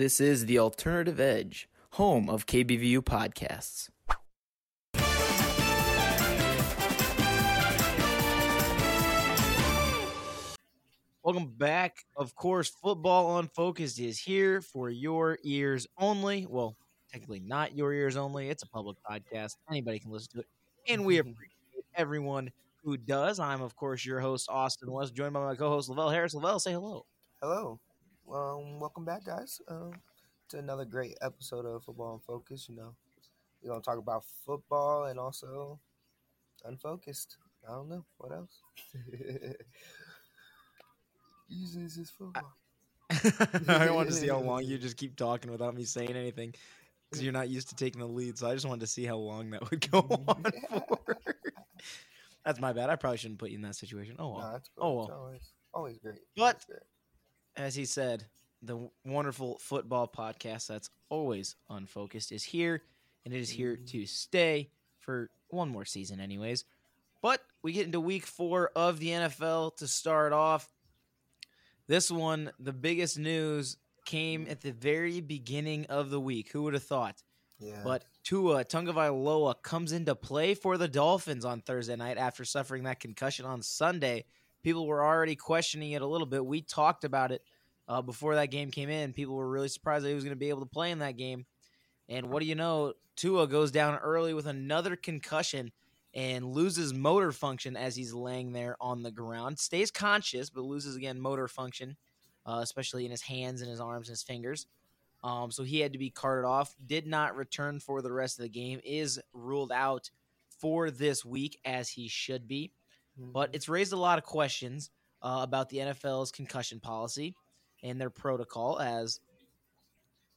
This is the Alternative Edge, home of KBVU podcasts. Welcome back. Of course, Football Unfocused is here for your ears only. Well, technically not your ears only. It's a public podcast. Anybody can listen to it. And we mm-hmm. appreciate everyone who does. I'm, of course, your host, Austin West, joined by my co host, Lavell Harris. Lavell, say hello. Hello. Well, welcome back, guys, um, to another great episode of Football and Focus. You know, we're going to talk about football and also unfocused. I don't know. What else? Usually it's just football. I wanted to see how long you just keep talking without me saying anything because you're not used to taking the lead. So I just wanted to see how long that would go on for. That's my bad. I probably shouldn't put you in that situation. Oh well. Nah, it's Oh, well. It's always, always great. But- Always great. As he said, the wonderful football podcast that's always unfocused is here, and it is here to stay for one more season, anyways. But we get into week four of the NFL to start off. This one, the biggest news came at the very beginning of the week. Who would have thought? yeah. But Tua Tagovailoa comes into play for the Dolphins on Thursday night after suffering that concussion on Sunday. People were already questioning it a little bit. We talked about it uh, before that game came in. People were really surprised that he was going to be able to play in that game. And what do you know? Tua goes down early with another concussion and loses motor function as he's laying there on the ground. Stays conscious, but loses again motor function, uh, especially in his hands and his arms and his fingers. Um, so he had to be carted off. Did not return for the rest of the game. Is ruled out for this week as he should be. But Mhm. it's raised a lot of questions uh, about the NFL's concussion policy and their protocol. As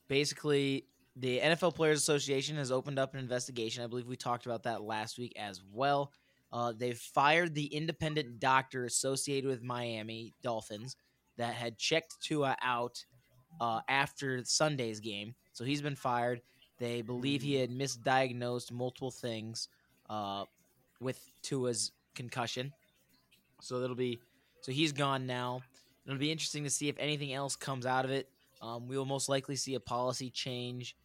basically the NFL Players Association has opened up an investigation. I believe we talked about that last week as well. Uh, they've fired the independent doctor associated with Miami Dolphins that had checked Tua out uh, after Sunday's game. So he's been fired. They believe he had misdiagnosed multiple things uh, with Tua's concussion. So that'll be so he's gone now. It'll be interesting to see if anything else comes out of it. Um, we will most likely see a policy change,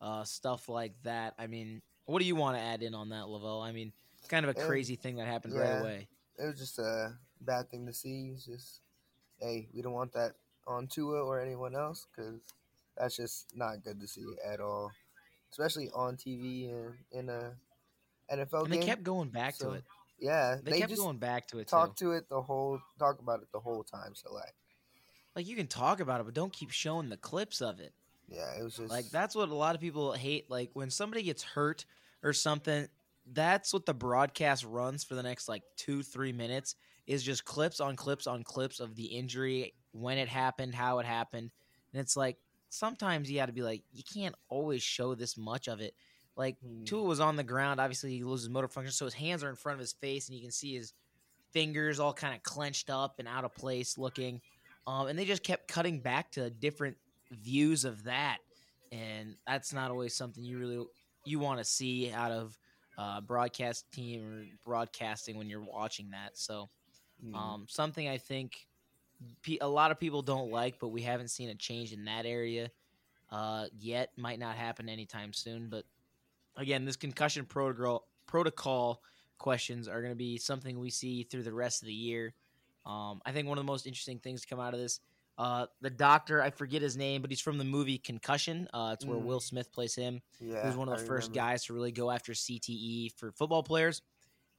uh, stuff like that. I mean, what do you want to add in on that, Lavell? I mean, it's kind of a crazy thing that happened right away. it was just a bad thing to see. It's just, hey, we don't want that on Tua or anyone else because that's just not good to see at all, especially on TV and in a NFL And game. they kept going back So, to it. Yeah, They, they, kept just going back to it talk too. to it the whole, talk about it the whole time. So like, Like you can talk about it, but don't keep showing the clips of it. yeah, it was just Like that's what a lot of people hate. Like when somebody gets hurt or something, that's what the broadcast runs for the next like two, three minutes is just clips on clips on clips of the injury, when it happened, how it happened. And it's like sometimes you got to be like, you can't always show this much of it. Like Hmm. Tua was on the ground. Obviously, he loses motor function, so his hands are in front of his face, and you can see his fingers all kind of clenched up and out of place looking. Um, and they just kept cutting back to different views of that, and that's not always something you really you want to see out of uh, broadcast team or broadcasting when you're watching that. So, Hmm. um, something I think pe- a lot of people don't like, but we haven't seen a change in that area uh, yet. Might not happen anytime soon, but again, this concussion protocol protocol questions are going to be something we see through the rest of the year. Um, I think one of the most interesting things to come out of this, uh, the doctor, I forget his name, but he's from the movie Concussion. Uh, it's where Mm. Will Smith plays him. yeah, He was one of I the first remember. guys to really go after CTE for football players.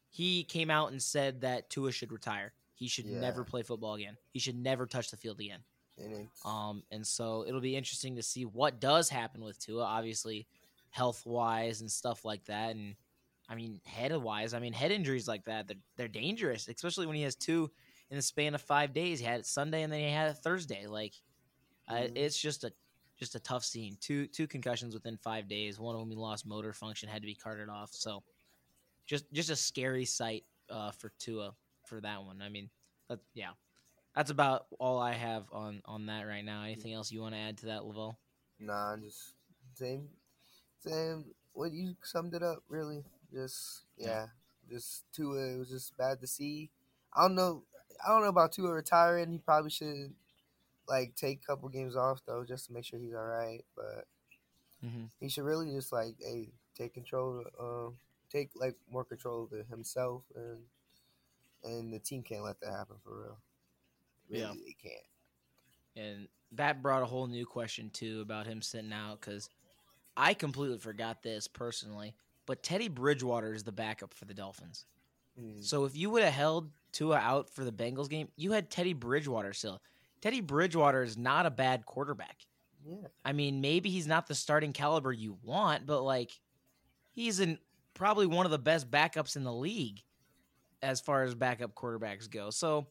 He came out and said that Tua should retire. He should Yeah. never play football again. He should never touch the field again. And Um, and so it'll be interesting to see what does happen with Tua, obviously, health wise and stuff like that. And I mean, head wise, I mean, head injuries like that, they're, they're dangerous, especially when he has two in the span of five days. He had it Sunday and then he had it Thursday. Like, uh, Mhm. it's just a just a tough scene. Two two concussions within five days. One of them he lost motor function, had to be carted off. So, just just a scary sight uh, for Tua for that one. I mean, that, yeah, that's about all I have on on that right now. Anything else you want to add to that, Lavell? Nah, just same, same. What you summed it up really. Just yeah, just Tua. It was just bad to see. I don't know. I don't know about Tua retiring. He probably should like take a couple games off though, just to make sure he's all right. But Mm-hmm. he should really just like, hey, take control, um, take like more control of himself, and and the team can't let that happen for real. Really, Yeah. they can't. and that brought a whole new question too about him sitting out because I completely forgot this personally. But Teddy Bridgewater is the backup for the Dolphins. Mm. So if you would have held Tua out for the Bengals game, you had Teddy Bridgewater still. Teddy Bridgewater is not a bad quarterback. Yeah, I mean, maybe he's not the starting caliber you want, but like he's in probably one of the best backups in the league as far as backup quarterbacks go. So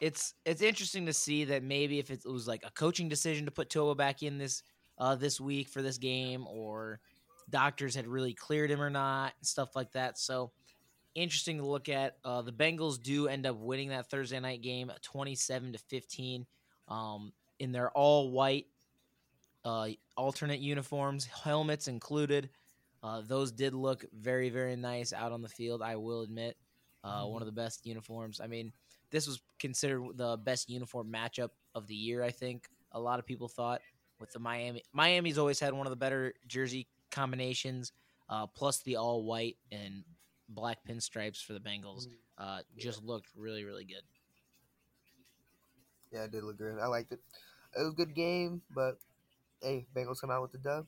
it's it's interesting to see that maybe if it was like a coaching decision to put Tua back in this uh, this week for this game, or doctors had really cleared him or not, stuff like that. So interesting to look at. Uh, the Bengals do end up winning that Thursday night game, twenty-seven to fifteen, um, in their all white uh, alternate uniforms, helmets included. Uh, those did look very, very nice out on the field. I will admit, uh, one of the best uniforms. I mean, this was considered the best uniform matchup of the year. I think a lot of people thought with the Miami. Miami's always had one of the better jersey combinations. Uh, plus the all white and black pinstripes for the Bengals. Uh, just looked really, really good. yeah, it did look good. I liked it. It was a good game, but hey, Bengals come out with the dub.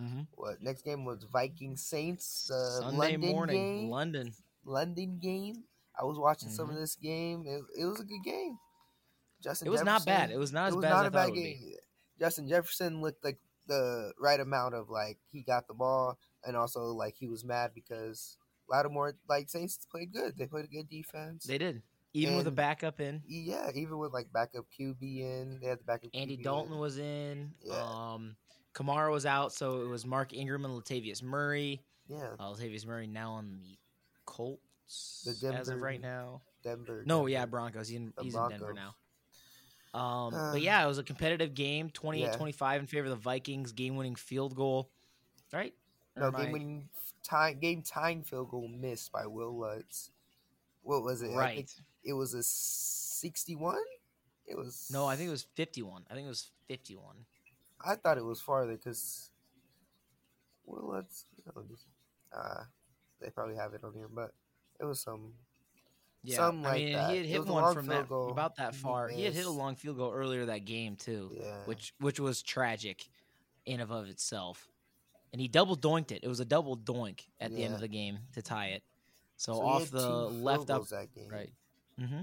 Mm-hmm. What next game was Viking Saints? Uh, Sunday London morning, game. London. London game. I was watching some Mhm. of this game. It, it was a good game. Justin It was not bad. It was not as was bad not as I a thought it be. Justin Jefferson looked like the right amount of like he got the ball, and also like he was mad because Lattimore like Saints played good. They played a good defense. They did. Even with a backup in. yeah, even with like backup QB in, they had the backup. Andy QB Dalton in. was in. Yeah. Um, Kamara was out, so it was Mark Ingram and Latavius Murray. yeah Uh, Latavius Murray now on the Colts The as of right now. Denver. No, Denver. yeah, Broncos. He's in, he's in Denver now. Um, Uh, but yeah, it was a competitive game, 28-25 Yeah. in favor of the Vikings, game-winning field goal. Right? Or No game winning time game tying field goal missed by Wil Lutz. What was it? Right. it was a sixty-one. It was No, I think it was 51. I think it was 51. I thought it was farther because well, let's uh, they probably have it on here, but it was some. Yeah, Something I like mean, that. he had hit one from that goal. about that far. He had hit a long field goal earlier that game too, Yeah, which which was tragic in and of itself. And he double doinked it. It was a double doink at the end of the game to tie it. So, So he off the left up, that game, right. Mm-hmm.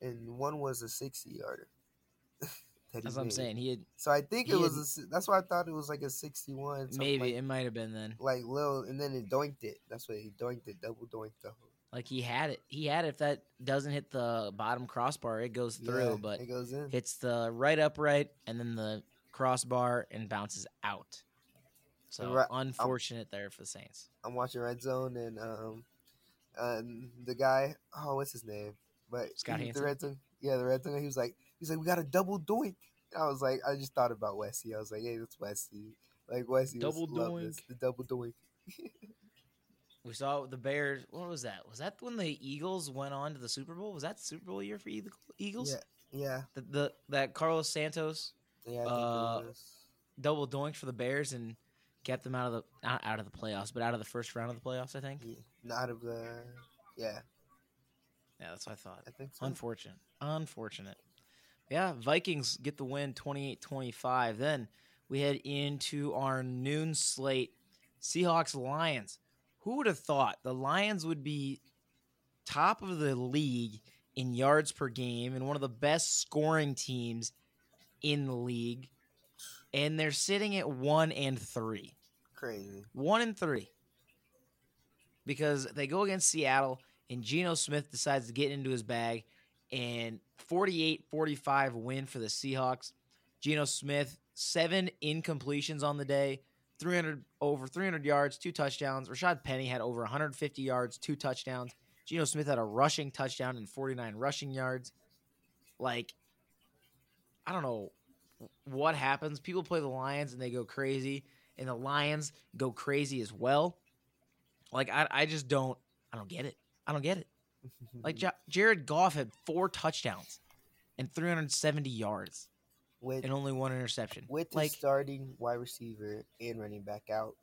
And one was a sixty-yarder. that he That's what I'm saying. He had So I think it was. had- A, that's why I thought it was like a sixty-one. maybe like, it might have been then. like little, and then it doinked it. That's what he doinked it, double doinked the whole. Like he had it. He had it. If that doesn't hit the bottom crossbar, it goes through. Yeah, but it goes in. hits the right upright and then the crossbar and bounces out. So right- unfortunate there for the Saints. I'm watching Red Zone and um, and the guy, oh, what's his name? But Scott he- Hanson? the Red Zone, yeah, the Red Zone. He was like, he's like, we got a double doink. And I was like, I just thought about Wesley. I was like, hey, that's Wesley. Like Wesley, was, Double love this, doink. the double doink. We saw the Bears. What was that? Was that when the Eagles went on to the Super Bowl? Was that Super Bowl year for Eagle- Eagles? Yeah, yeah, The, the that Carlos Santos yeah. Uh, double doink for the Bears and kept them out of the not out of the playoffs, but out of the first round of the playoffs. I think. Yeah, not of the. Yeah, Yeah, that's what I thought. I think so. Unfortunate. Unfortunate. Yeah, Vikings get the win 28-25. Then we head into our noon slate. Seahawks Lions. Who would have thought the Lions would be top of the league in yards per game and one of the best scoring teams in the league and they're sitting at 1 and 3. Crazy. 1 and 3. Because they go against Seattle and Geno Smith decides to get into his bag and 48-45 win for the Seahawks. Geno Smith, seven incompletions on the day, 300 over 300 yards, two touchdowns. Rashaad Penny had over 150 yards, two touchdowns. Geno Smith had a rushing touchdown and 49 rushing yards. Like, I don't know what happens. People play the Lions and they go crazy, and the Lions go crazy as well. Like, I, I just don't, I don't get it. I don't get it. Like Ja- Jared Goff had four touchdowns and 370 yards. With and only one interception. with the like, starting wide receiver and running back out.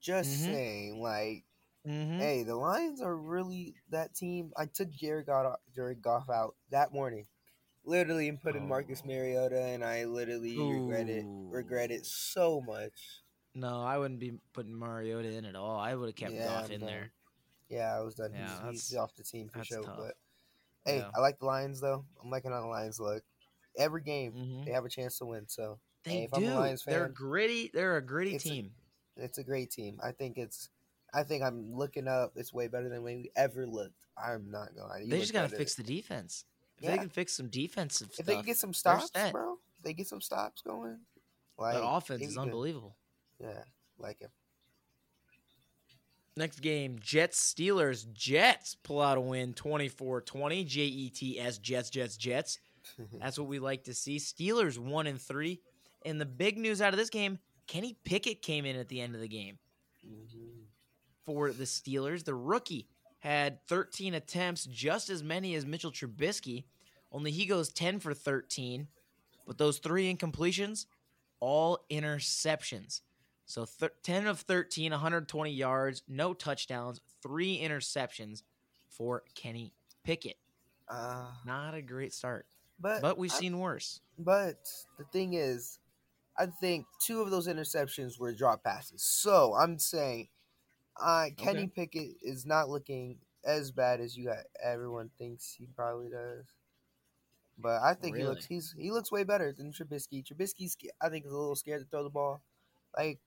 Just Mhm. saying, like, mhm. hey, the Lions are really that team. I took Jared Goff, Jared Goff out that morning, literally, and put in Marcus Oh. Mariota, and I literally regret it. Regret it so much. no, I wouldn't be putting Mariota in at all. I would have kept Yeah, Goff in done. there. Yeah, I was done. Yeah, he's, he's off the team for sure. tough. But hey, Yeah. I like the Lions though. I'm liking how the Lions look. Every game Mhm. they have a chance to win. So They Hey, do. a Lions They're gritty. They're a gritty it's a- team. it's a great team. I think it's. I think I'm looking up. It's way better than we ever looked. I'm not gonna. lie. They just gotta fix the defense. If Yeah. they can fix some defensive If stuff, they can get some stops, bro. If they get some stops going. Like that offense is unbelievable. Yeah, like it. Next game, Jets Steelers. Jets pull out a win 24-20. J E T S Jets Jets Jets. That's what we like to see. Steelers 1 and 3. And the big news out of this game, Kenny Pickett came in at the end of the game Mhm. for the Steelers. The rookie had 13 attempts, just as many as Mitchell Trubisky. Only he goes 10 for 13. But those three incompletions, all interceptions. So thir- 10 of 13, 120 yards, no touchdowns, three interceptions for Kenny Pickett. Uh, Not a great start, but but we've I- seen worse. But the thing is, I think two of those interceptions were drop passes. So I'm saying, uh, Kenny Okay. Pickett is not looking as bad as you got, everyone thinks he probably does. But I think he looks he's he looks way better than Trubisky. Trubisky's I think is a little scared to throw the ball. Like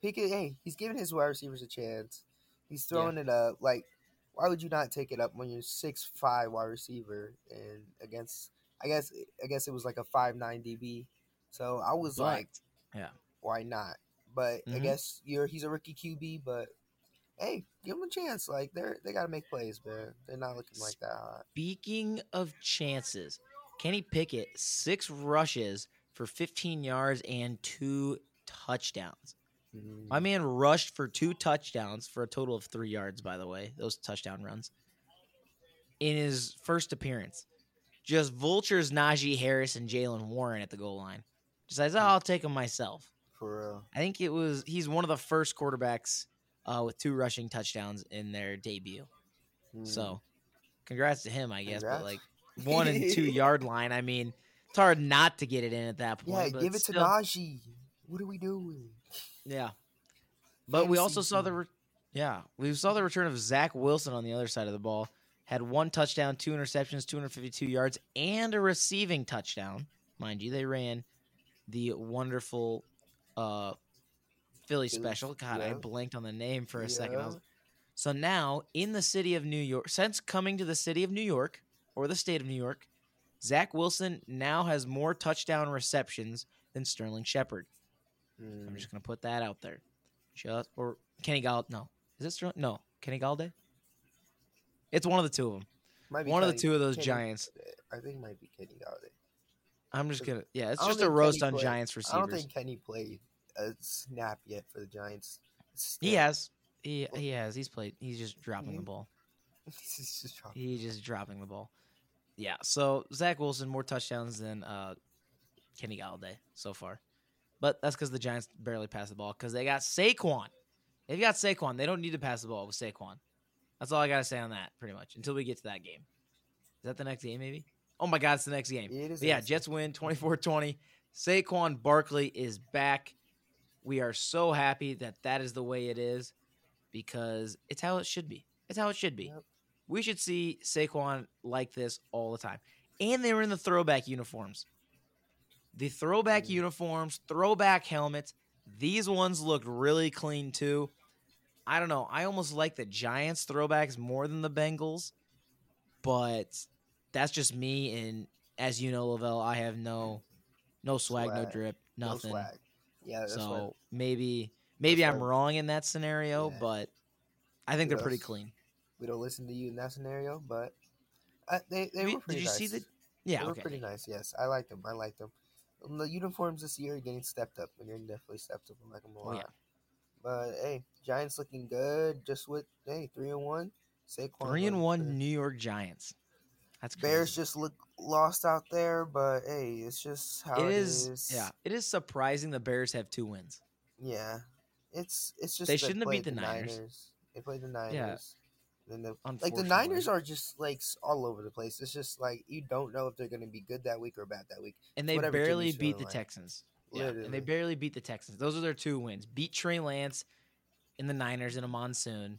Pickett, hey, he's giving his wide receivers a chance. He's throwing it up. Like, why would you not take it up when you're six five wide receiver and against? I guess I guess it was like a five nine DB. So I was But- like, yeah. why not? But I Mhm. guess you're he's a rookie QB, but hey, give him a chance. Like they're they gotta make plays, man. They're not looking like that hot. Speaking of chances, Kenny Pickett, six rushes for 15 yards and two touchdowns. Mm, My man rushed for two touchdowns for a total of three yards, by the way, those touchdown runs in his first appearance. Just vultures Najee Harris and Jaylen Warren at the goal line. Decides, oh, I'll take him myself. for real. I think it was, he's one of the first quarterbacks uh, with two rushing touchdowns in their debut. Mm. So, congrats to him, I guess. But like one and two yard line, I mean, it's hard not to get it in at that point. yeah, give it to still- Najee. What are we doing? Yeah, but we also Fantasy saw the re- yeah we saw the return of Zach Wilson on the other side of the ball. Had one touchdown, two interceptions, 252 yards, and a receiving touchdown. Mind you, they ran the wonderful uh, Philly special. God, I yeah. blanked on the name for a second. I was, so now, in the city of New York, since coming to the city of New York or the state of New York, Zach Wilson now has more touchdown receptions than Sterling Shepard. I'm Mm. just gonna put that out there. Just or Kenny Gall? No, is it Sterling? No, Kenny Golladay. It's one of the two of them. Might be One of the two of those Kenny Giants. I think it might be Kenny Golladay. I'm just gonna. Yeah, it's just a roast Kenny on played- Giants receivers. I don't think Kenny played a snap yet for the Giants. he has. He he has. He's played. He's just dropping the Mhm. ball. He's just dropping. He's just dropping the ball. Yeah. So Zach Wilson more touchdowns than uh, Kenny Golladay so far, but that's because the Giants barely pass the ball because they got Saquon. They've got Saquon. They don't need to pass the ball with Saquon. That's all I gotta say on that, pretty much, until we get to that game. Is that the next game, maybe? Oh my God, it's the next game. Yeah. Jets win 24-20. Saquon Barkley is back. We are so happy that that is the way it is because it's how it should be. It's how it should be. Yep. We should see Saquon like this all the time. And they were in the throwback uniforms. The throwback Mm. uniforms, throwback helmets, these ones looked really clean too. I don't know. I almost like the Giants throwbacks more than the Bengals, but that's just me. And as you know, Lavell, I have no, no swag, no Swag. drip, No nothing. swag. Yeah, that's so what maybe, maybe I'm what- wrong in that scenario, Yeah. but I think they're pretty clean. we don't listen to you in that scenario, but uh, they they We- were pretty did you nice. see the? Yeah, they were pretty nice. Yes, I like them. I like them. Um, The uniforms this year are getting stepped up. They're getting definitely stepped up. I'm like them a Oh, lot. yeah. But hey, Giants looking good. Just with hey three and one. Saquon Three and one for- New York Giants. That's crazy. Bears just look lost out there, but hey, it's just how it it is, is. Yeah, it is surprising the Bears have two wins. yeah. It's it's just They shouldn't have beat played the Niners. They played the Niners. Yeah. And the, like the Niners are just like all over the place. It's just like you don't know if they're going to be good that week or bad that week. and they whatever barely beat the like. Texans. Yeah, and they barely beat the Texans. Those are their two wins. Beat Trey Lance in the Niners in a monsoon,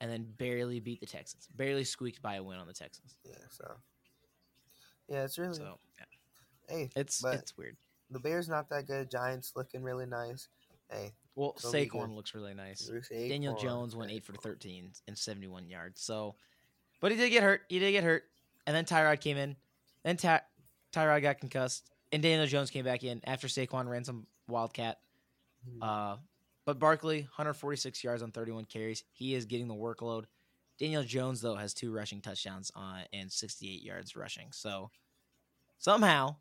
and then barely beat the Texans. Barely squeaked by a win on the Texans. Yeah, so yeah, it's really So yeah, hey. it's it's weird. The Bears not that good. Giants looking really nice. Hey, Well, Saquon looks really nice. Daniel Jones went eight for thirteen and seventy one yards. So, but he did get hurt. He did get hurt, and then Tyrod came in. Then Ty- Tyrod got concussed, and Daniel Jones came back in after Saquon ran some wildcat. Hmm. Uh, but Barkley, 146 yards on 31 carries. He is getting the workload. Daniel Jones, though, has two rushing touchdowns uh, and 68 yards rushing. So somehow,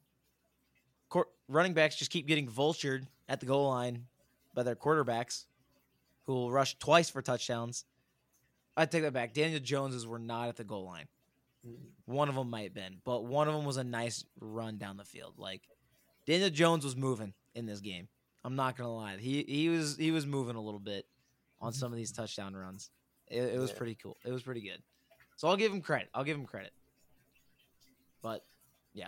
court, running backs just keep getting vultured at the goal line by their quarterbacks, who will rush twice for touchdowns. I take that back. Daniel Jones's were not at the goal line. One of them might have been, but one of them was a nice run down the field. Like Daniel Jones was moving in this game. I'm not gonna lie. He he was he was moving a little bit on some of these touchdown runs. It, it was Yeah. pretty cool. It was pretty good. So I'll give him credit. I'll give him credit. But yeah,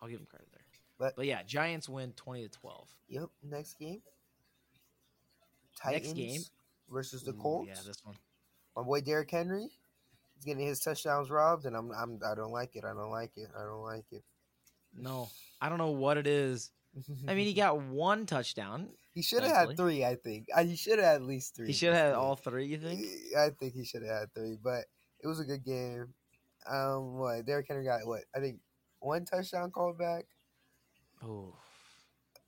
I'll give him credit there. But- But yeah, Giants win 20 to 12. Yep. Next game. Next Titans game. versus the Ooh, Colts. Yeah, this one. My boy Derrick Henry. He's getting his touchdowns robbed, and I'm, I'm I don't like it. I don't like it. I don't like it. No, I don't know what it is. I mean, he got one touchdown. he should have had three. I think Uh, he should have had at least three. He should have had all three. You think? I think he should have had three, but it was a good game. Um, what Derrick Henry got? What I think one touchdown called back. Oh,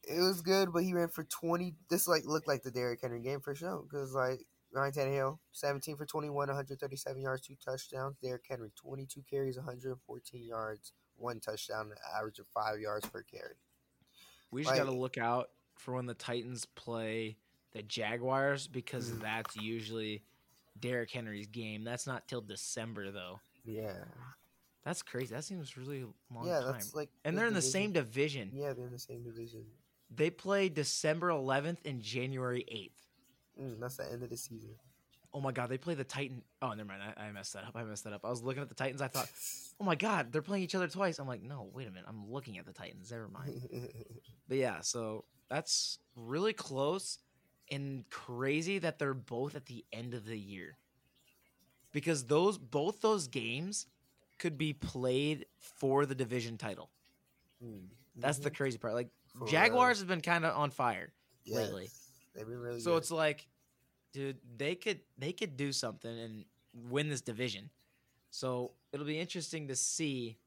It was good, but he ran for twenty. This like looked like the Derrick Henry game for sure. Because like Ryan Tannehill, seventeen for twenty-one, one hundred thirty-seven yards, two touchdowns. Derrick Henry, twenty-two carries, one hundred fourteen yards, one touchdown, an average of five yards per carry. we just got to look out for when the Titans play the Jaguars because Mm. that's usually Derrick Henry's game. That's not till December though. Yeah, That's crazy. That seems really long yeah, time. that's like. and they're in the same division. Yeah, they're in the same division. They play December 11th and January 8th. Mm, that's the end of the season. Oh my god, they play the Titan. Oh, never mind. I, I messed that up. I messed that up. I was looking at the Titans. I thought, oh my god, they're playing each other twice. I'm like, no, wait a minute. I'm looking at the Titans. Never mind. But yeah, so that's really close and crazy that they're both at the end of the year. Because those both those games could be played for the division title. Mm, That's the mhm. crazy part. Like Jaguars have been kind of on fire. yes, lately. They've been really So good. it's like, dude, they could they could do something and win this division. So it'll be interesting to see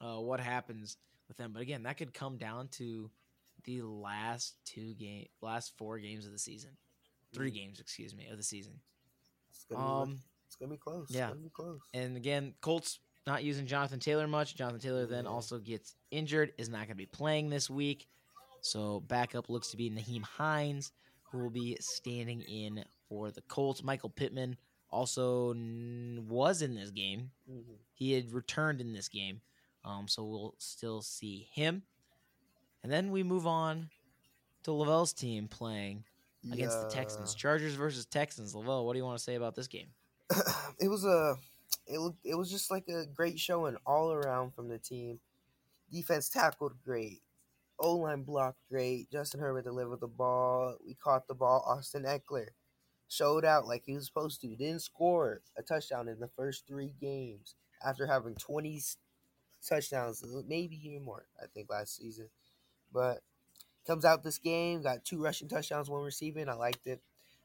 uh, what happens with them. But again, that could come down to the last two game, last four games of the season, three Mm. games, excuse me, of the season. It's gonna, be, Um, it's gonna be close. yeah. Be close. and again, Colts not using Jonathan Taylor much. Jonathan Taylor then also gets injured, is not going to be playing this week. So backup looks to be Nyheim Hines, who will be standing in for the Colts. Michael Pittman also n- was in this game. Mhm. He had returned in this game, um, so we'll still see him. And then we move on to Lavell's team playing against the Texans. Chargers versus Texans. Lavell, what do you want to say about this game? it was a it looked it was just like a great showing all around from the team. Defense tackled great. O line blocked great. Justin Herbert delivered the ball. We caught the ball. Austin Ekeler showed out like he was supposed to. Didn't score a touchdown in the first three games after having 20 touchdowns, maybe even more, I think, last season. But comes out this game, got two rushing touchdowns, one receiving. I liked it.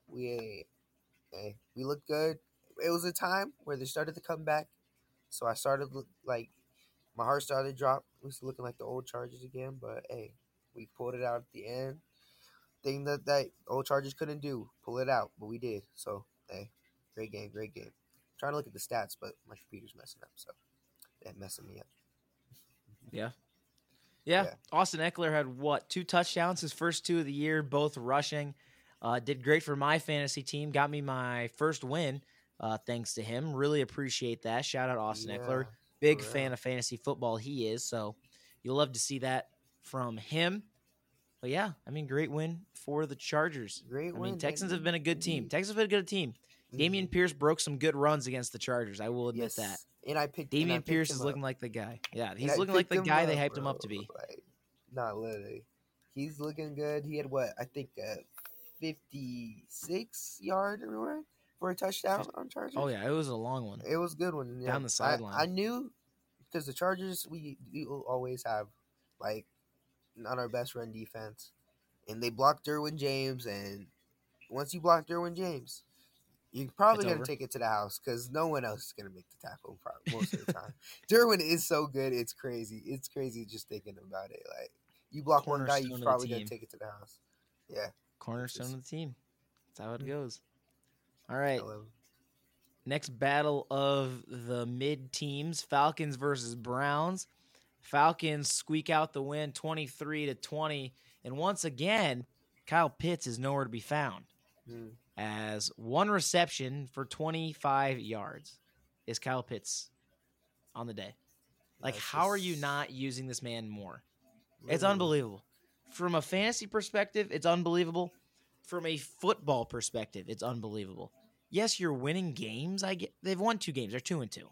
We, we looked good it was a time where they started to come back. So I started like my heart started to drop. It was looking like the old Chargers again, but hey, we pulled it out at the end. Thing that that old Chargers couldn't do, pull it out, but we did. So hey, great game, great game. trying to look at the stats, but my computer's messing up, so that messing me up. Yeah. yeah. Yeah. Austin Ekeler had what? Two touchdowns his first two of the year, both rushing. Uh, did great for my fantasy team. Got me my first win Uh, thanks to him, really appreciate that. Shout out Austin Ekeler, Yeah, big real. fan of fantasy football. He is so you'll love to see that from him. But yeah, I mean, great win for the Chargers. Great I win. mean, Texans have been a good team. Mhm. Texans have been a good team. Dameon Mhm. Pierce broke some good runs against the Chargers. I will admit Yes. that. And I picked and I Dameon picked Pierce is up. looking like the guy. Yeah, he's looking like the guy they up, hyped him up to be. Like, not literally. He's looking good. He had what I think a fifty-six yard run for a touchdown on Chargers. Oh yeah, it was a long one. It was a good one. Down the sideline. I, knew because the Chargers we, we always have like not our best run defense, and they blocked Derwin James. And once you block Derwin James, you're probably It's gonna over. take it to the house because no one else is gonna make the tackle probably most of the time. Derwin is so good, it's crazy. It's crazy just thinking about it. Like you block one guy, Cornerstone you're probably gonna take it to the house. Yeah, Cornerstone of the team. That's how it Mhm. goes. All right, next battle of the mid teams: Falcons versus Browns. Falcons squeak out the win, twenty-three to twenty, and once again, Kyle Pitts is nowhere to be found. Mm. As one reception for twenty-five yards is Kyle Pitts on the day. Like, That's how are you not using this man more? It's unbelievable. From a fantasy perspective, it's unbelievable. From a football perspective, it's unbelievable. Yes, you're winning games. I get they've won two games. They're two and two.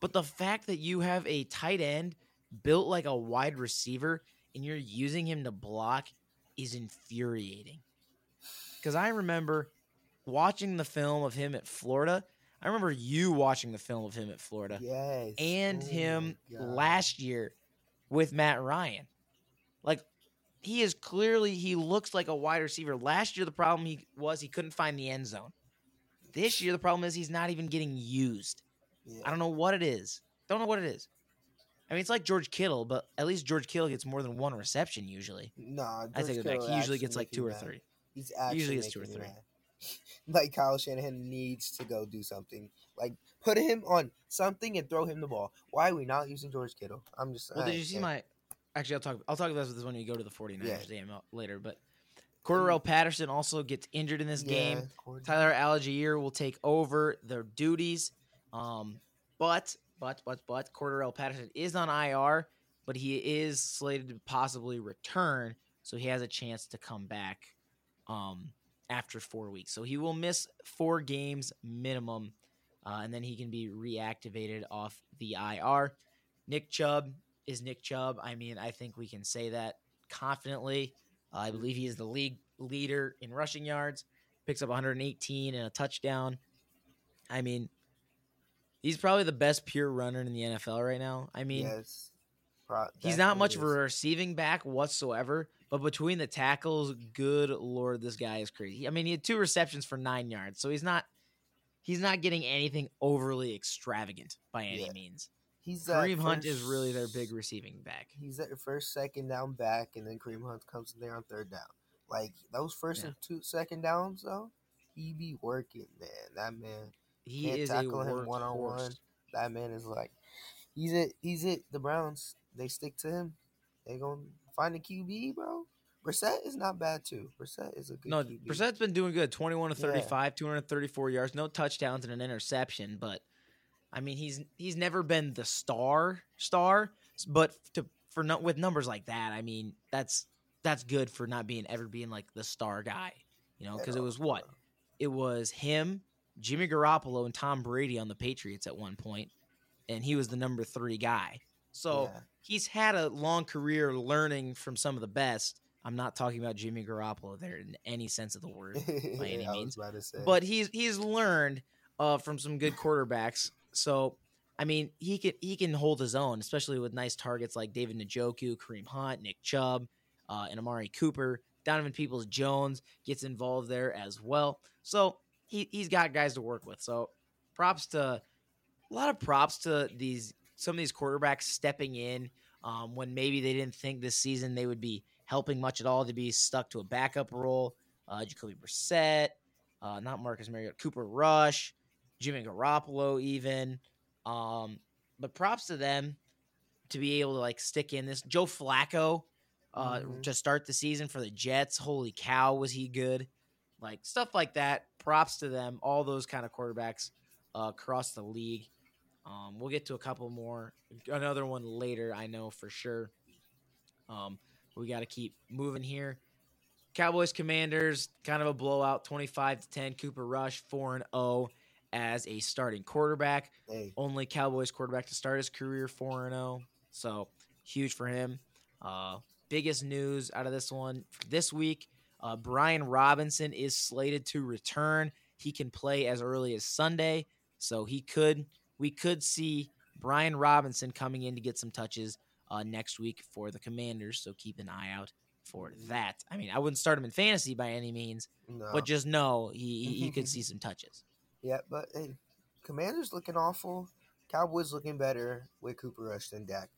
But the fact that you have a tight end built like a wide receiver and you're using him to block is infuriating. Because I remember watching the film of him at Florida. I remember you watching the film of him at Florida Yes. and Oh him last year with Matt Ryan. Like he is clearly he looks like a wide receiver. Last year the problem he was he couldn't find the end zone. This year the problem is he's not even getting used. Yeah. I don't know what it is. Don't know what it is. I mean it's like George Kittle, but at least George Kittle gets more than one reception usually. Nah, I take it back. He usually gets like two or three. He's actually Usually gets two or three. Like Kyle Shanahan needs to go do something. Like put him on something and throw him the ball. Why are we not using George Kittle? I'm just. Well, did you see my? Actually, I'll talk. I'll talk about this when you go to the 49ers Yeah. game later. But Cordarrelle Patterson also gets injured in this game. Yeah, Tyler Allgeier will take over their duties. Um, but but but but Cordarrelle Patterson is on IR, but he is slated to possibly return, so he has a chance to come back um, after four weeks. So he will miss four games minimum, uh, and then he can be reactivated off the IR. Nick Chubb is Nick Chubb. I mean, I think we can say that confidently. Uh, I believe he is the league leader in rushing yards picks up 118 and a touchdown. I mean, he's probably the best pure runner in the NFL right now. I mean, yes. Pro- he's not much of a receiving back whatsoever, but between the tackles, good lord, this guy is crazy. I mean, he had two receptions for 9 yards, so he's not he's not getting anything overly extravagant by any Yeah. means. He's that Kareem Hunt is really their big receiving back. He's at first, second down back, and then Kareem Hunt comes in there on third down. Like those first Yeah. and two second downs, though, he be working, man. That man, He Can't is a tackle him one-on-one. that man is like, he's it. He's it. The Browns, they stick to him. They gonna find a QB, bro. Brissett is not bad too. Brissett is a good No, QB. Brissett's been doing good. 21 to Yeah. 35, 234 yards, no touchdowns and an interception, but I mean, he's he's never been the star star, but to for not with numbers like that, I mean, that's that's good for not being ever being like the star guy, you know, because it was what? It was him, Jimmy Garoppolo and Tom Brady on the Patriots at one point, and he was the number 3 guy. So, Yeah. he's had a long career learning from some of the best. I'm not talking about Jimmy Garoppolo there in any sense of the word, by any means. was about to say. but he's he's learned uh, from some good quarterbacks. So I mean, he can he can hold his own, especially with nice targets like David Njoku, Kareem Hunt, Nick Chubb, uh, and Amari Cooper. Donovan Peoples Jones gets involved there as well. So he he's got guys to work with. So props to a lot of props to these some of these quarterbacks stepping in um, when maybe they didn't think this season they would be helping much at all to be stuck to a backup role. Uh, Jacoby Brissett, uh, not Marcus Mariota, Cooper Rush, Jimmy Garoppolo, even. Um, but props to them to be able to like stick in this. Joe Flacco uh, Mhm. to start the season for the Jets. Holy cow, was he good? Like stuff like that. Props to them. All those kind of quarterbacks uh, across the league. Um, we'll get to a couple more. Another one later, I know for sure. Um, we got to keep moving here. Cowboys Commanders, kind of a blowout, 25 to 10. Cooper Rush, 4 and 0 as a starting quarterback. Hey, Only Cowboys quarterback to start his career 4 and 0. So, huge for him. Uh, biggest news out of this one this week uh, Brian Robinson is slated to return. He can play as early as Sunday. So, he could, we could see Brian Robinson coming in to get some touches uh, next week for the Commanders. So, keep an eye out for that. I mean, I wouldn't start him in fantasy by any means, no. but just know he, he could see some touches. Yeah, but hey, Commanders looking awful. Cowboys looking better with Cooper Rush than Dak.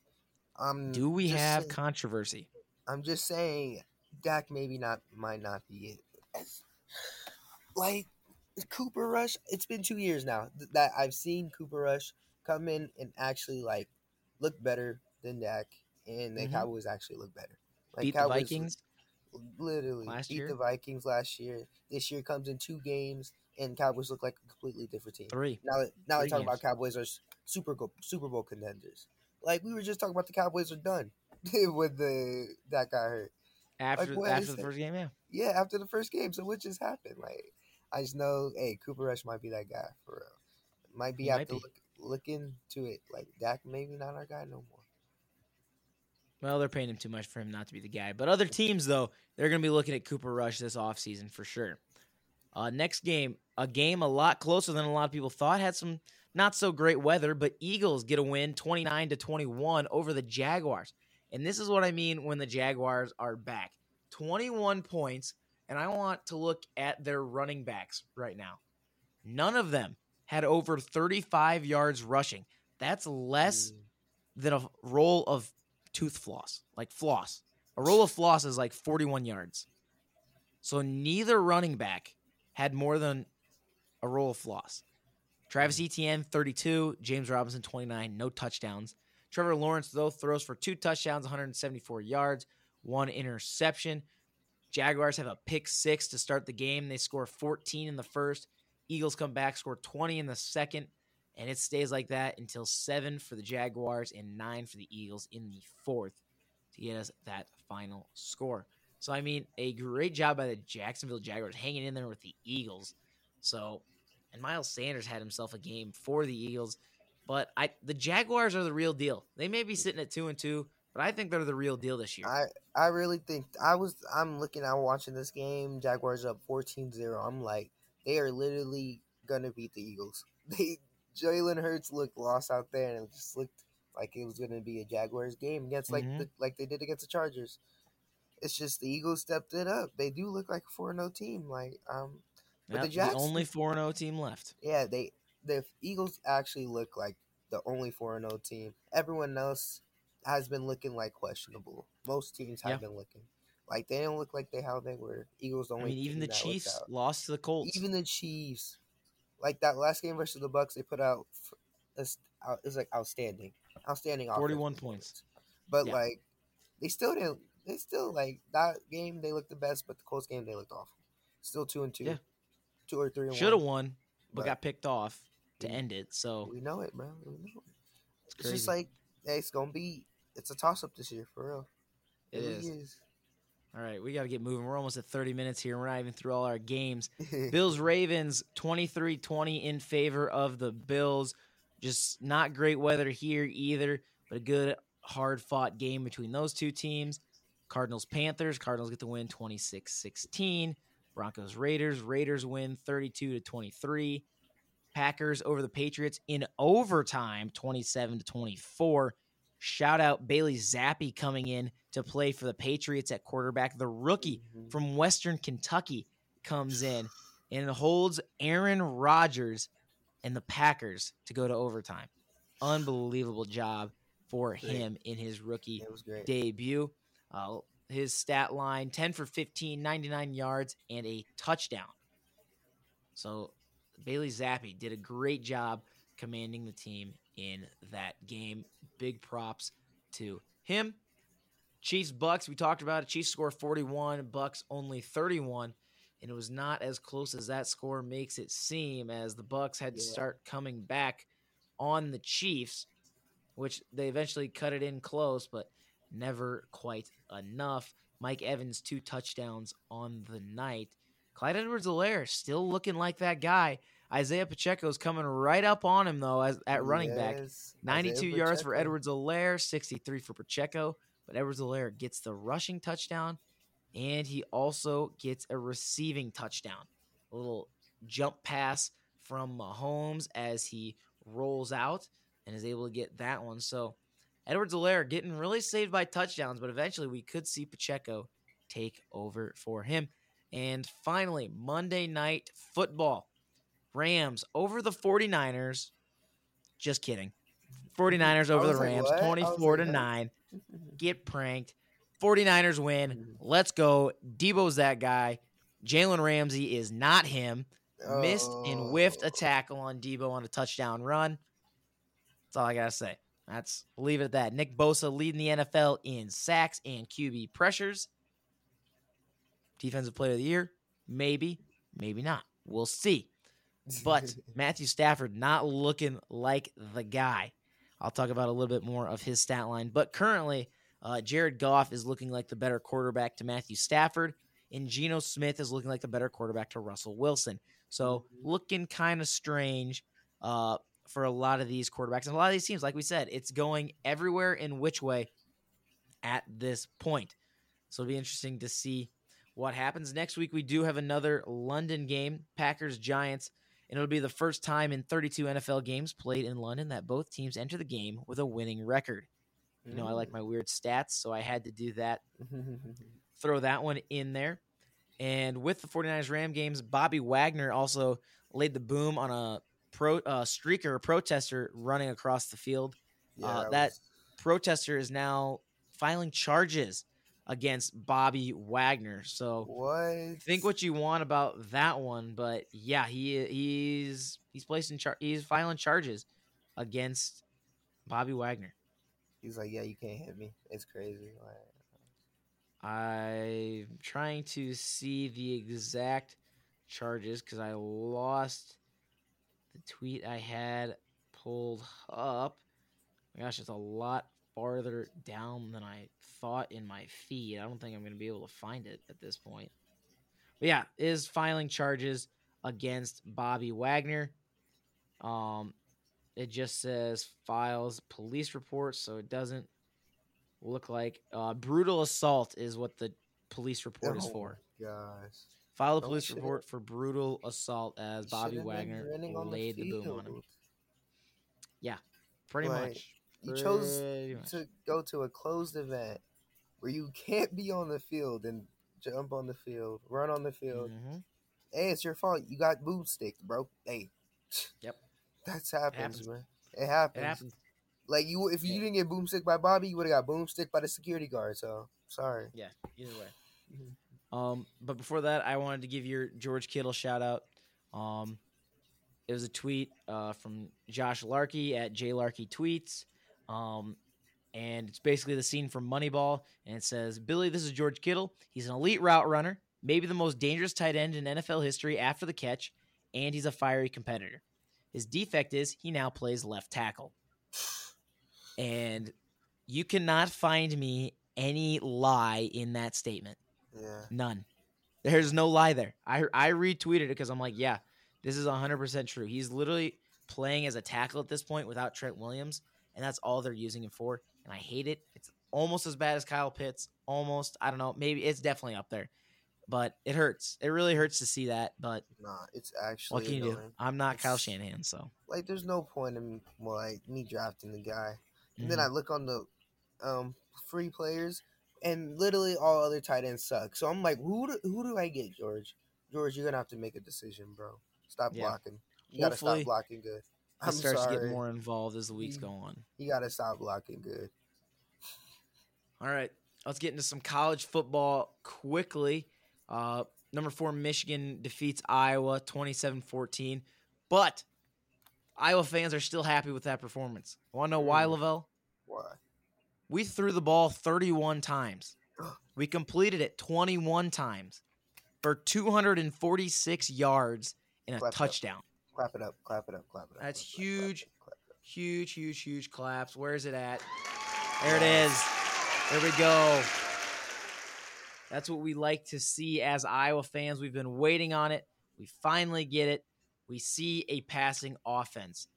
Um, Do we have saying- controversy? I'm just saying, Dak maybe not might not be it. Like Cooper Rush, it's been two years now that I've seen Cooper Rush come in and actually like look better than Dak, and the Mhm. Cowboys actually look better. Like Beat the Cowboys Vikings. literally last beat year? the Vikings last year. This year comes in two games, and Cowboys look like a completely different team. Three. Now, that now Three we talk games. about Cowboys are Super Bowl Super Bowl contenders. Like we were just talking about, the Cowboys are done with the that got hurt. After what after the it? first game, yeah. Yeah, after the first game. So what just happened? Like I just know, hey, Cooper Rush might be that guy for real. Might be He have might to be. look look into it. Like Dak, maybe not our guy no more. Well, they're paying him too much for him not to be the guy. But other teams, though, they're going to be looking at Cooper Rush this offseason for sure. Uh, next game, a game a lot closer than a lot of people thought. Had some not so great weather, but Eagles get a win 29 to 21 over the Jaguars. And this is what I mean when the Jaguars are back 21 points. And I want to look at their running backs right now. None of them had over 35 yards rushing. That's less Mm. than a roll of tooth floss, like floss. A roll of floss is like 41 yards. So neither running back had more than a roll of floss. Travis Etienne, 32. James Robinson, 29. No touchdowns. Trevor Lawrence, though, throws for two touchdowns, 174 yards, one interception. Jaguars have a pick six to start the game. They score 14 in the first. Eagles come back, score 20 in the second and it stays like that until seven for the Jaguars and nine for the Eagles in the fourth to get us that final score. So, I mean, a great job by the Jacksonville Jaguars hanging in there with the Eagles. So, and Miles Sanders had himself a game for the Eagles, but I the Jaguars are the real deal. They may be sitting at two and two, but I think they're the real deal this year. I I really think I was I'm looking I'm watching this game. Jaguars up 14-0. I'm like they are literally gonna beat the Eagles. They Jalen Hurts looked lost out there, and it just looked like it was gonna be a Jaguars game against like Mhm. the, like they did against the Chargers. It's just the Eagles stepped it up. They do look like a four no team. Like um, but Yep, the the, Jacks- only four zero team left. yeah, they the Eagles actually look like the only four and zero team. Everyone else has been looking like questionable. Most teams have Yeah. been looking like they don't look like they how they were. Eagles the I only. mean, even the Chiefs lost to the Colts. even the Chiefs, like that last game versus the Bucks, they put out it's like outstanding, outstanding. 41 points. but Yeah. like they still didn't. They still like that game. They looked the best, but the Colts game they looked awful. Still two and two, Yeah. two or three. and Should have won, but But- got picked off to Mm. end it. So We know it, bro. We know it. it's It's just like hey, it's gonna be. It's a toss up this year for real. It really is. All right, we got to get moving. We're almost at 30 minutes here. We're not even through all our games. Bills Ravens 23 20 in favor of the Bills. Just not great weather here either, but a good, hard fought game between those two teams. Cardinals Panthers. Cardinals get the win 26 16. Broncos Raiders. Raiders win 32 to 23. Packers over the Patriots in overtime 27 to 24. Shout out Bailey Zappe coming in to play for the Patriots at quarterback. The rookie Mhm. from Western Kentucky comes in and holds Aaron Rodgers and the Packers to go to overtime. Unbelievable job for him in his rookie It was great. debut. Uh, his stat line 10 for 15, 99 yards, and a touchdown. So Bailey Zappe did a great job commanding the team in that game. Big props to him. Chiefs Bucks, we talked about it. Chiefs score 41, Bucks only 31. and it was not as close as that score makes it seem as the Bucks had to Yeah. start coming back on the Chiefs, which they eventually cut it in close, but never quite enough. Mike Evans two touchdowns on the night. Clyde Edwards-Helaire still looking like that guy. Isaiah Pacheco's coming right up on him though as at running back. 92 yards for Edwards Helaire, 63 for Pacheco. But Edwards Helaire gets the rushing touchdown, and he also gets a receiving touchdown. A little jump pass from Mahomes as he rolls out and is able to get that one. So Edwards Helaire getting really saved by touchdowns, but eventually we could see Pacheco take over for him. And finally, Monday night football. Rams over the 49ers. Just kidding. 49ers over the like, Rams, what? 24 to like, 9. Get pranked. 49ers win. Mhm. Let's go. Deebo's that guy. Jalen Ramsey is not him. Missed and whiffed a Oh. tackle on Debo on a touchdown run. That's all I gotta say. That's leave it at that. Nick Bosa leading the NFL in sacks and QB pressures. Defensive player of the year, maybe, maybe not. We'll see. But Matthew Stafford not looking like the guy. I'll talk about a little bit more of his stat line. But currently, uh, Jared Goff is looking like the better quarterback to Matthew Stafford, and Geno Smith is looking like the better quarterback to Russell Wilson. So looking kind of strange uh, for a lot of these quarterbacks and a lot of these teams. Like we said, it's going everywhere in which way at this point. So it'll be interesting to see what happens next week. We do have another London game, Packers Giants, and it'll be the first time in 32 NFL games played in London that both teams enter the game with a winning record. You know, I like mm. my weird stats, so I had to do that throw that one in there. And with the 49ers Ram games, Bobby Wagner also laid the boom on a pro uh, streaker, a protester running across the field. Yeah, uh, that- was- Protester is now filing charges against Bobby Wagner. So what? think what you want about that one, but yeah, he he's he's placing char- he's filing charges against Bobby Wagner. He's like, yeah, you can't hit me. It's crazy. Like, I'm trying to see the exact charges because I lost tweet I had pulled up. My gosh, it's a lot farther down than I thought in my feed. I don't think I'm going to be able to find it at this point. But yeah, is filing charges against Bobby Wagner. Um, it just says files police report, so it doesn't look like uh, brutal assault is what the police report is oh for. my Gosh. File a police report for brutal assault as Bobby Wagner on the laid the, boom on him. Yeah, Pretty Like, much. You chose much. to go to a closed event where you can't be on the field and jump on the field, run on the field. Mhm. Hey, it's your fault. You got boom sticked, bro. Hey. Yep. That's happens, happens. man. It happens. It happens. Like you, if you Yeah. didn't get boomstick by Bobby, you would have got boomstick by the security guard. So sorry. Yeah, either way. Mhm. Um, but before that, I wanted to give your George Kittle shout out. Um, it was a tweet uh, from Josh Larkey at J Tweets. Um, and it's basically the scene from Moneyball. And it says, Billy, this is George Kittle. He's an elite route runner, maybe the most dangerous tight end in NFL history after the catch, and he's a fiery competitor. His defect is he now plays left tackle. And you cannot find me any lie in that statement. Yeah. None. There's no lie there. I I retweeted it because I'm like, yeah, this is 100% true. He's literally playing as a tackle at this point without Trent Williams, and that's all they're using him for. And I hate it. It's almost as bad as Kyle Pitts. Almost. I don't know. Maybe it's definitely up there. But it hurts. It really hurts to see that. But Nah, it's actually what can you do? I'm not Kyle It's- Shanahan, so. Like, there's no point in like me drafting the guy. And then Mhm. I look on the um free players, and literally all other tight ends suck. So I'm like, who do, who do I get, George? George, you're gonna have to make a decision, bro. Stop Yeah. blocking. You gotta stop blocking good. I'm starts sorry. to get more involved as the weeks You- go on. You gotta stop blocking good. All right, let's get into some college football quickly. Uh, number four, Michigan defeats Iowa 27 14. But Iowa fans are still happy with that performance. Want to know why, Mm. Lavell? Why? We threw the ball 31 times. We completed it 21 times. for 246 yards and a Clap touchdown. Clap it up. Clap it up. Clap it up. That's clap it clap it huge. up, it up. Huge, huge, huge claps. Where is it at? There it is. There we go. That's what we like to see as Iowa fans. We've been waiting on it. We finally get it. We see a passing offense.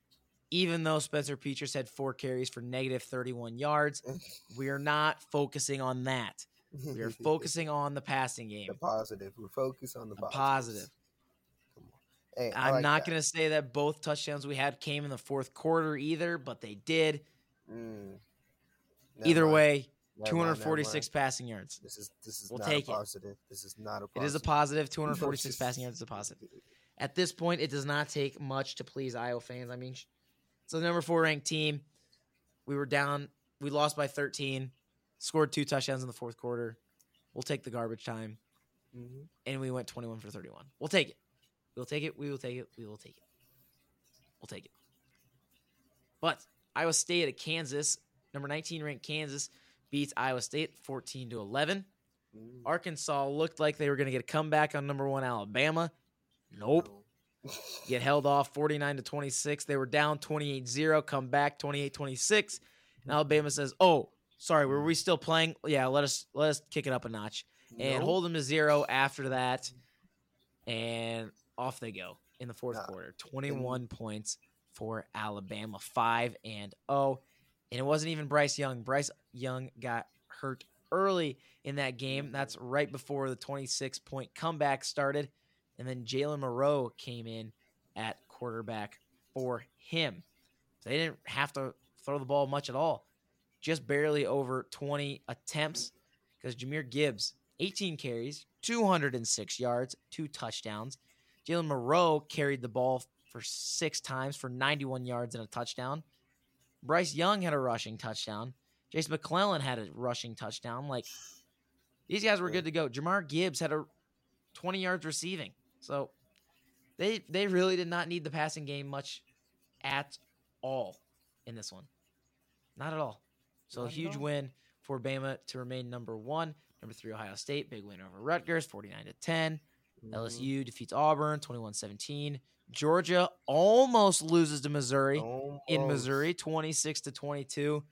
Even though Spencer Petras had four carries for negative 31 yards, we are not focusing on that. We are focusing on the passing game. the positive. We're focused on the A positive. positive. Come on. Hey, I'm like not going to say that both touchdowns we had came in the fourth quarter either, but they did. Mm. Either mind. way, Never 246 mind. passing yards. This is this is We'll not take a it. positive. This is not a positive. It is a positive. 246 passing yards is a positive. At this point, it does not take much to please Iowa fans. I mean, it's the number four ranked team. We were down. We lost by 13. Scored two touchdowns in the fourth quarter. We'll take the garbage time, Mhm. and we went 21 for 31. We'll take it. We'll take it. We will take it. We will take it. We'll take it. But Iowa State at Kansas, number 19 ranked Kansas, beats Iowa State 14 to 11. Mm. Arkansas looked like they were going to get a comeback on number one Alabama. Nope. Get held off 49 to 26. They were down 28 0, come back 28 26. And Alabama says, Oh, sorry, were we still playing? Yeah, let us let us kick it up a notch. And Nope. hold them to zero after that. And off they go in the fourth Nah. quarter. 21 points for Alabama, 5 and 0. And it wasn't even Bryce Young. Bryce Young got hurt early in that game. Mm-hmm. That's right before the 26 point comeback started. And then Jalen Milroe came in at quarterback for him. They didn't have to throw the ball much at all. Just barely over 20 attempts because Jahmyr Gibbs, 18 carries, 206 yards, two touchdowns. Jalen Milroe carried the ball for six times for 91 yards and a touchdown. Bryce Young had a rushing touchdown. Jason McClellan had a rushing touchdown. Like these guys were good to go. Jahmyr Gibbs had a 20 yards receiving. So they they really did not need the passing game much at all in this one. Not at all. So a Not huge all. win for Bama to remain number one. Number three, Ohio State, big win over Rutgers, 49 to 10. Mhm. LSU defeats Auburn, 21 17. Georgia almost loses to Missouri in Missouri, 26 to 22.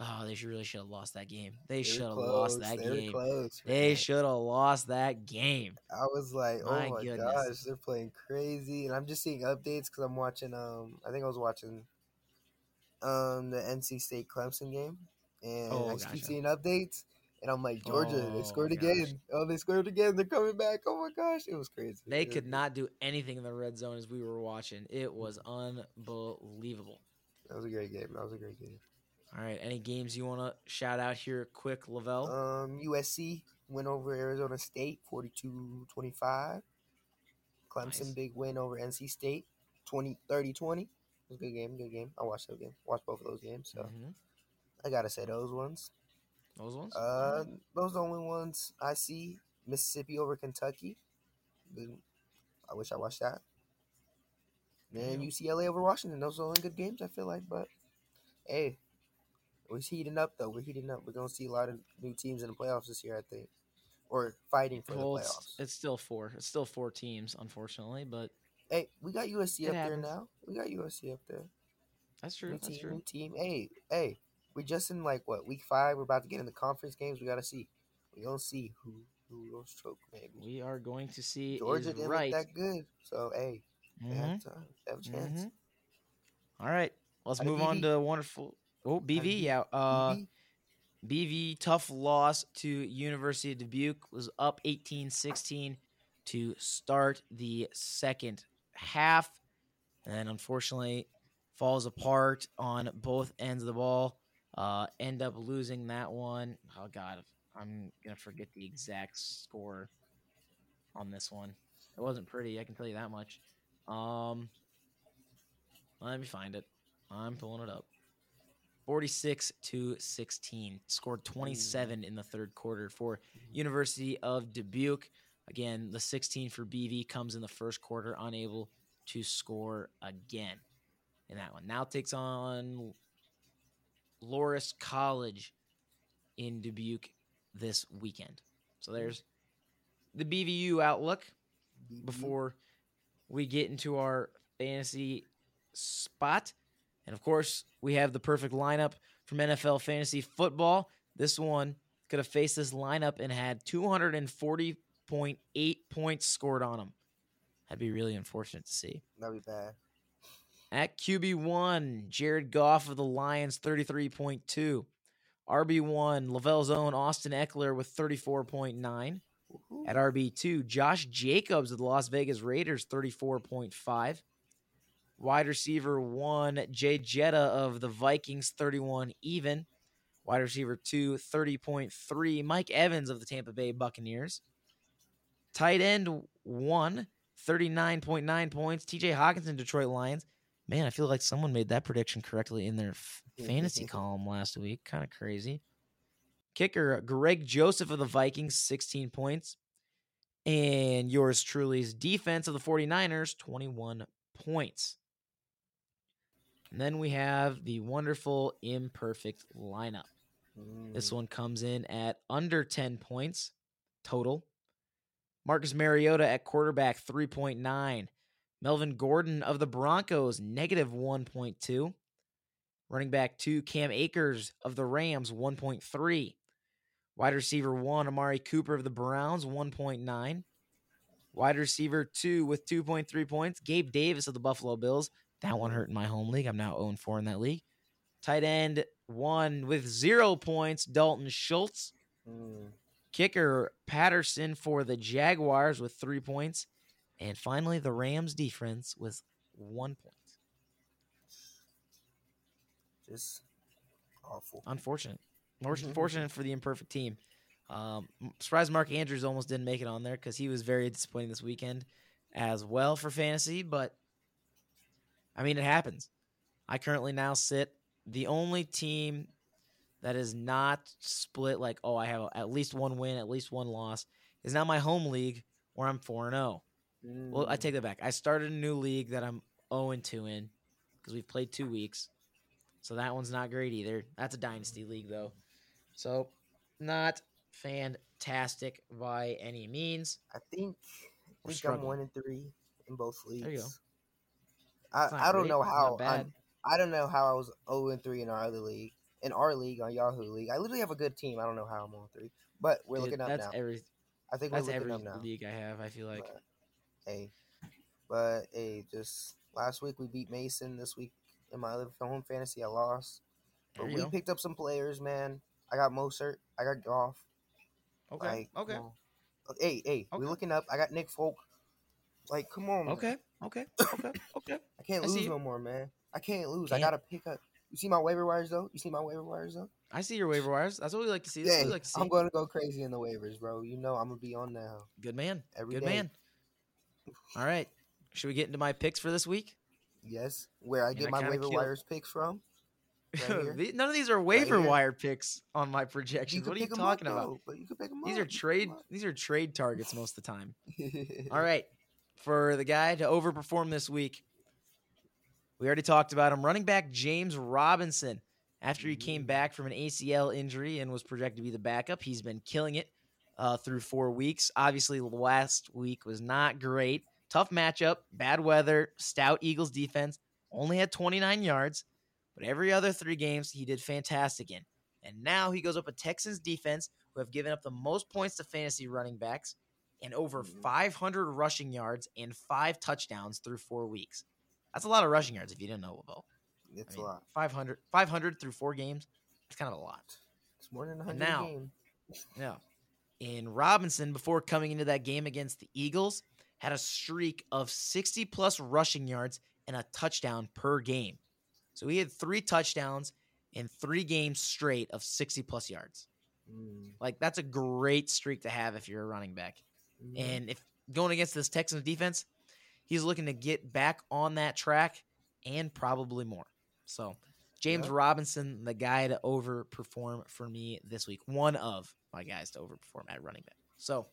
Oh, they should really should have lost that game. They They should have lost that they game. close, They should have lost that game. I was like, oh My gosh, they're playing crazy, and I'm just seeing updates because I'm watching. Um, I think I was watching, um, the NC State Clemson game, and Oh, I just keep gotcha. seeing updates, and I'm like, Georgia, Oh, they scored gosh. again. Oh, they scored again. They're coming back. Oh my gosh, it was crazy. They It could was- not do anything in the red zone as we were watching. It was unbelievable. That was a great game. That was a great game. All right, any games you want to shout out here quick, Lavell? Um, USC went over Arizona State 42-25. Clemson Nice. big win over NC State 20 30-20. It was a good game, good game. I watched that game. Watched both of those games, so Mhm. I gotta say those ones. Those ones? Uh, those are the only ones I see. Mississippi over Kentucky. I wish I watched that. And Yeah. UCLA over Washington. Those are the only good games I feel like. But hey, we're heating up though. We're heating up. We're gonna see a lot of new teams in the playoffs this year. I think, or fighting for well, the it's, playoffs. it's still four. It's still four teams, unfortunately, but hey, we got USC up there now. We got USC up there. that's true. New That's team, true. new team. Hey, hey, we're just in like what week five. We're about to get in the conference games. We gotta see. We gonna see who who will choke maybe. We are going to see Georgia is didn't right. look that good. So hey, Mhm. have time. Have a chance. Mhm. All right, let's move on to wonderful. Oh, BV, BV? yeah. Uh, BB? BV tough loss to University of Dubuque was up 18-16 to start the second half and unfortunately falls apart on both ends of the ball uh end up losing that one. Oh god i'm gonna forget the exact score on this one it wasn't pretty i can tell you that much um let me find it i'm pulling it up 46 to 16 scored 27 in the third quarter for university of dubuque. Again the 16 for bv comes in the first quarter unable to score again in that one. Now takes on Loras College in dubuque this weekend. So there's the BVU outlook before we get into our fantasy spot. And of course, we have the perfect lineup from NFL fantasy football. This one could have faced this lineup and had 240.8 points scored on them. That'd be really unfortunate to see. That'd be bad. At QB1, Jared Goff of the Lions, 33.2. RB1, Lavell's own Austin Ekeler with 34.9. At RB2, Josh Jacobs of the Las Vegas Raiders, 34.5. Wide receiver 1, Jay Jetta of the Vikings, 31 even. Wide receiver 2, 30.3. Mike Evans of the Tampa Bay Buccaneers. Tight end 1, 39.9 points. TJ Hockenson, Detroit Lions. Man, I feel like someone made that prediction correctly in their f- fantasy column last week. Kind of crazy. Kicker Greg Joseph of the Vikings, 16 points. And yours truly's defense of the 49ers, 21 points. And then we have the wonderful imperfect lineup. This Mm. one comes in at under 10 points total. Marcus Mariota at quarterback, 3.9. Melvin Gordon of the Broncos, negative 1.2. Running back two, Cam Akers of the Rams, 1.3. Wide receiver one, Amari Cooper of the Browns, 1.9. Wide receiver two with 2.3 points, Gabe Davis of the Buffalo Bills. That one hurt in my home league. I'm now 0 4 in that league. Tight end one with zero points, Dalton Schultz. Mm. Kicker Patterson for the Jaguars with three points. And finally, the Rams defense with one point. Just awful. Unfortunate. More fortunate for the imperfect team. Um, surprised Mark Andrews almost didn't make it on there because he was very disappointing this weekend as well for fantasy. But I mean, it happens. I currently now sit the only team that is not split like, oh, I have at least one win, at least one loss, is now my home league where I'm 4 0. Well, I take that back. I started a new league that I'm 0 2 in because we've played two weeks. So that one's not great either. That's a dynasty league, though. So not fantastic by any means. I think, I think I'm one and three in both leagues. There you go. I, I don't great, know how. I'm, I don't know how I was 0 and 3 in our other league. In our league on Yahoo League, I literally have a good team. I don't know how I'm oh on three, but we're Dude, looking up that's now. every I think that's we're every up now. league I have. I feel like But, hey, but hey, just last week we beat Mason. This week in my other home fantasy, I lost. But we go. picked up some players, man. I got Mostert. I got Goff. Okay, Like, okay. Hey, hey, Okay. we looking up. I got Nick Folk. Like, come on. man. okay, okay, okay, okay. I can't I lose no more, man. I can't lose. I Can't. gotta pick up. You see my waiver wires though? You see my waiver wires though? I see your waiver wires. That's what we like to see. That's Yeah, like to see. I'm gonna go crazy in the waivers, bro. You know I'm gonna be on now Good man. every Good day. man. All right. Should we get into my picks for this week? Yes, where I And get I my waiver killed- wires picks from. Right. None of these are waiver here. wire picks on my projections. What are you 'em up, talking about? though, But you can pick 'em These up. are trade. These are trade targets most of the time. All right, for the guy to overperform this week, we already talked about him. Running back James Robinson. After he came back from an ACL injury and was projected to be the backup, he's been killing it uh, through four weeks. Obviously, last week was not great. Tough matchup, bad weather, stout Eagles defense. Only had 29 yards, but every other three games he did fantastic in. And now he goes up a Texans defense who have given up the most points to fantasy running backs and over Mhm. 500 rushing yards and five touchdowns through four weeks. That's a lot of rushing yards if you didn't know, Will. It's I mean, a lot. 500, 500 through four games. It's kind of a lot. It's more than a And hundred now- a game. Yeah. And Robinson, before coming into that game against the Eagles, had a streak of 60 plus rushing yards and a touchdown per game. So he had three touchdowns in three games straight of 60 plus yards. Mm, Like, that's a great streak to have if you're a running back. Mhm. And if going against this Texans defense, he's looking to get back on that track and probably more. So, James Yeah. Robinson, the guy to overperform for me this week. One of my guys to overperform at running back. So,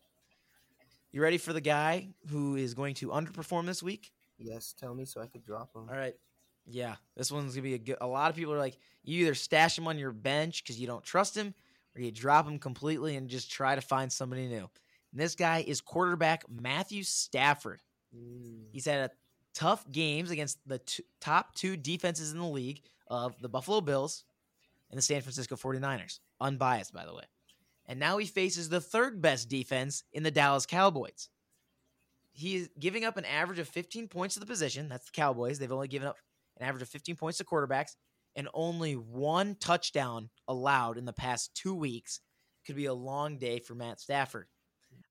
you ready for the guy who is going to underperform this week? yes, tell me so I could drop them. All right. Yeah, this one's gonna be a good. A lot of people are like, you either stash him on your bench because you don't trust him, or you drop him completely and just try to find somebody new. And this guy is quarterback Matthew Stafford. Mm. He's had a tough games against the t- top two defenses in the league of the Buffalo Bills and the San Francisco 49ers. Unbiased, by the way. And now he faces the third best defense in the Dallas Cowboys. He is giving up an average of 15 points to the position. That's the Cowboys. They've only given up an average of 15 points to quarterbacks and only one touchdown allowed in the past two weeks. Could be a long day for Matt Stafford.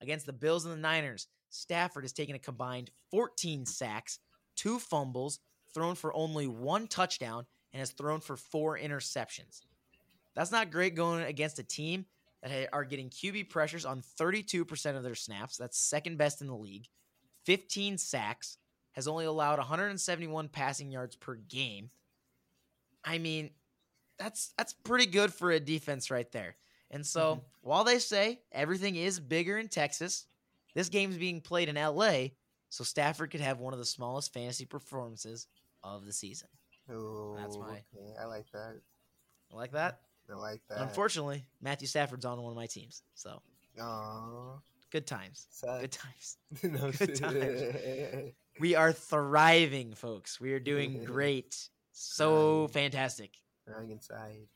Against the Bills and the Niners, Stafford has taken a combined 14 sacks, two fumbles, thrown for only one touchdown, and has thrown for four interceptions. That's not great going against a team that are getting QB pressures on 32% of their snaps. That's second best in the league. 15 sacks, has only allowed 171 passing yards per game. I mean, that's that's pretty good for a defense right there. And so, mm-hmm. while they say everything is bigger in Texas, this game's being played in LA, so Stafford could have one of the smallest fantasy performances of the season. Oh, That's my- okay. I like that. I like that. I like that. unfortunately, Matthew Stafford's on one of my teams. So, Aw, good times. Good times. no, Good times. We are thriving, folks. We are doing great. So fantastic. Running inside.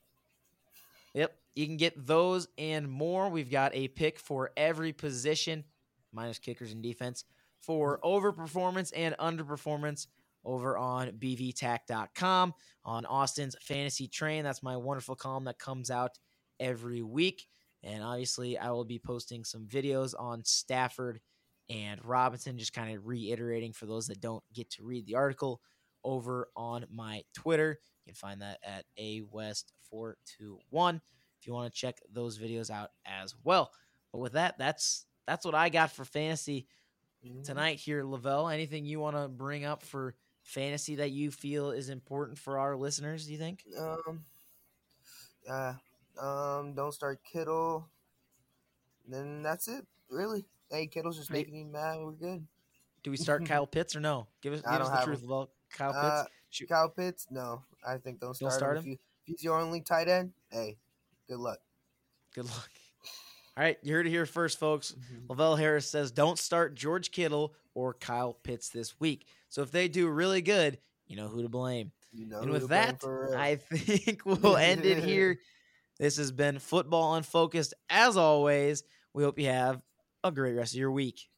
Yep. You can get those and more. We've got a pick for every position, minus kickers and defense, for overperformance and underperformance over on bvtac.com on Austin's Fantasy Train. That's my wonderful column that comes out every week. And obviously, I will be posting some videos on Stafford and Robinson, just kind of reiterating for those that don't get to read the article over on my Twitter. You can find that at A West 421 if you want to check those videos out as well. But with that, that's that's what I got for fantasy Mhm. tonight here, Lavell. Anything you want to bring up for fantasy that you feel is important for our listeners? Do you think? Um. Yeah. Um. Don't start Kittle. Then that's it. Really. Hey, Kittle's just making me mad. We're good. Do we start Kyle Pitts or no? Give us, give us the truth, him. Lavell. Kyle Pitts. Uh, Shoot. Kyle Pitts. No, I think don't start, start him. him? If, you, if he's your only tight end, hey, good luck. Good luck. All right, you heard it here first, folks. Mm-hmm. Lavell Harris says don't start George Kittle or Kyle Pitts this week. So if they do really good, you know who to blame. You know and with that. I think we'll end it here. This has been Football Unfocused. As always, we hope you have a great rest of your week.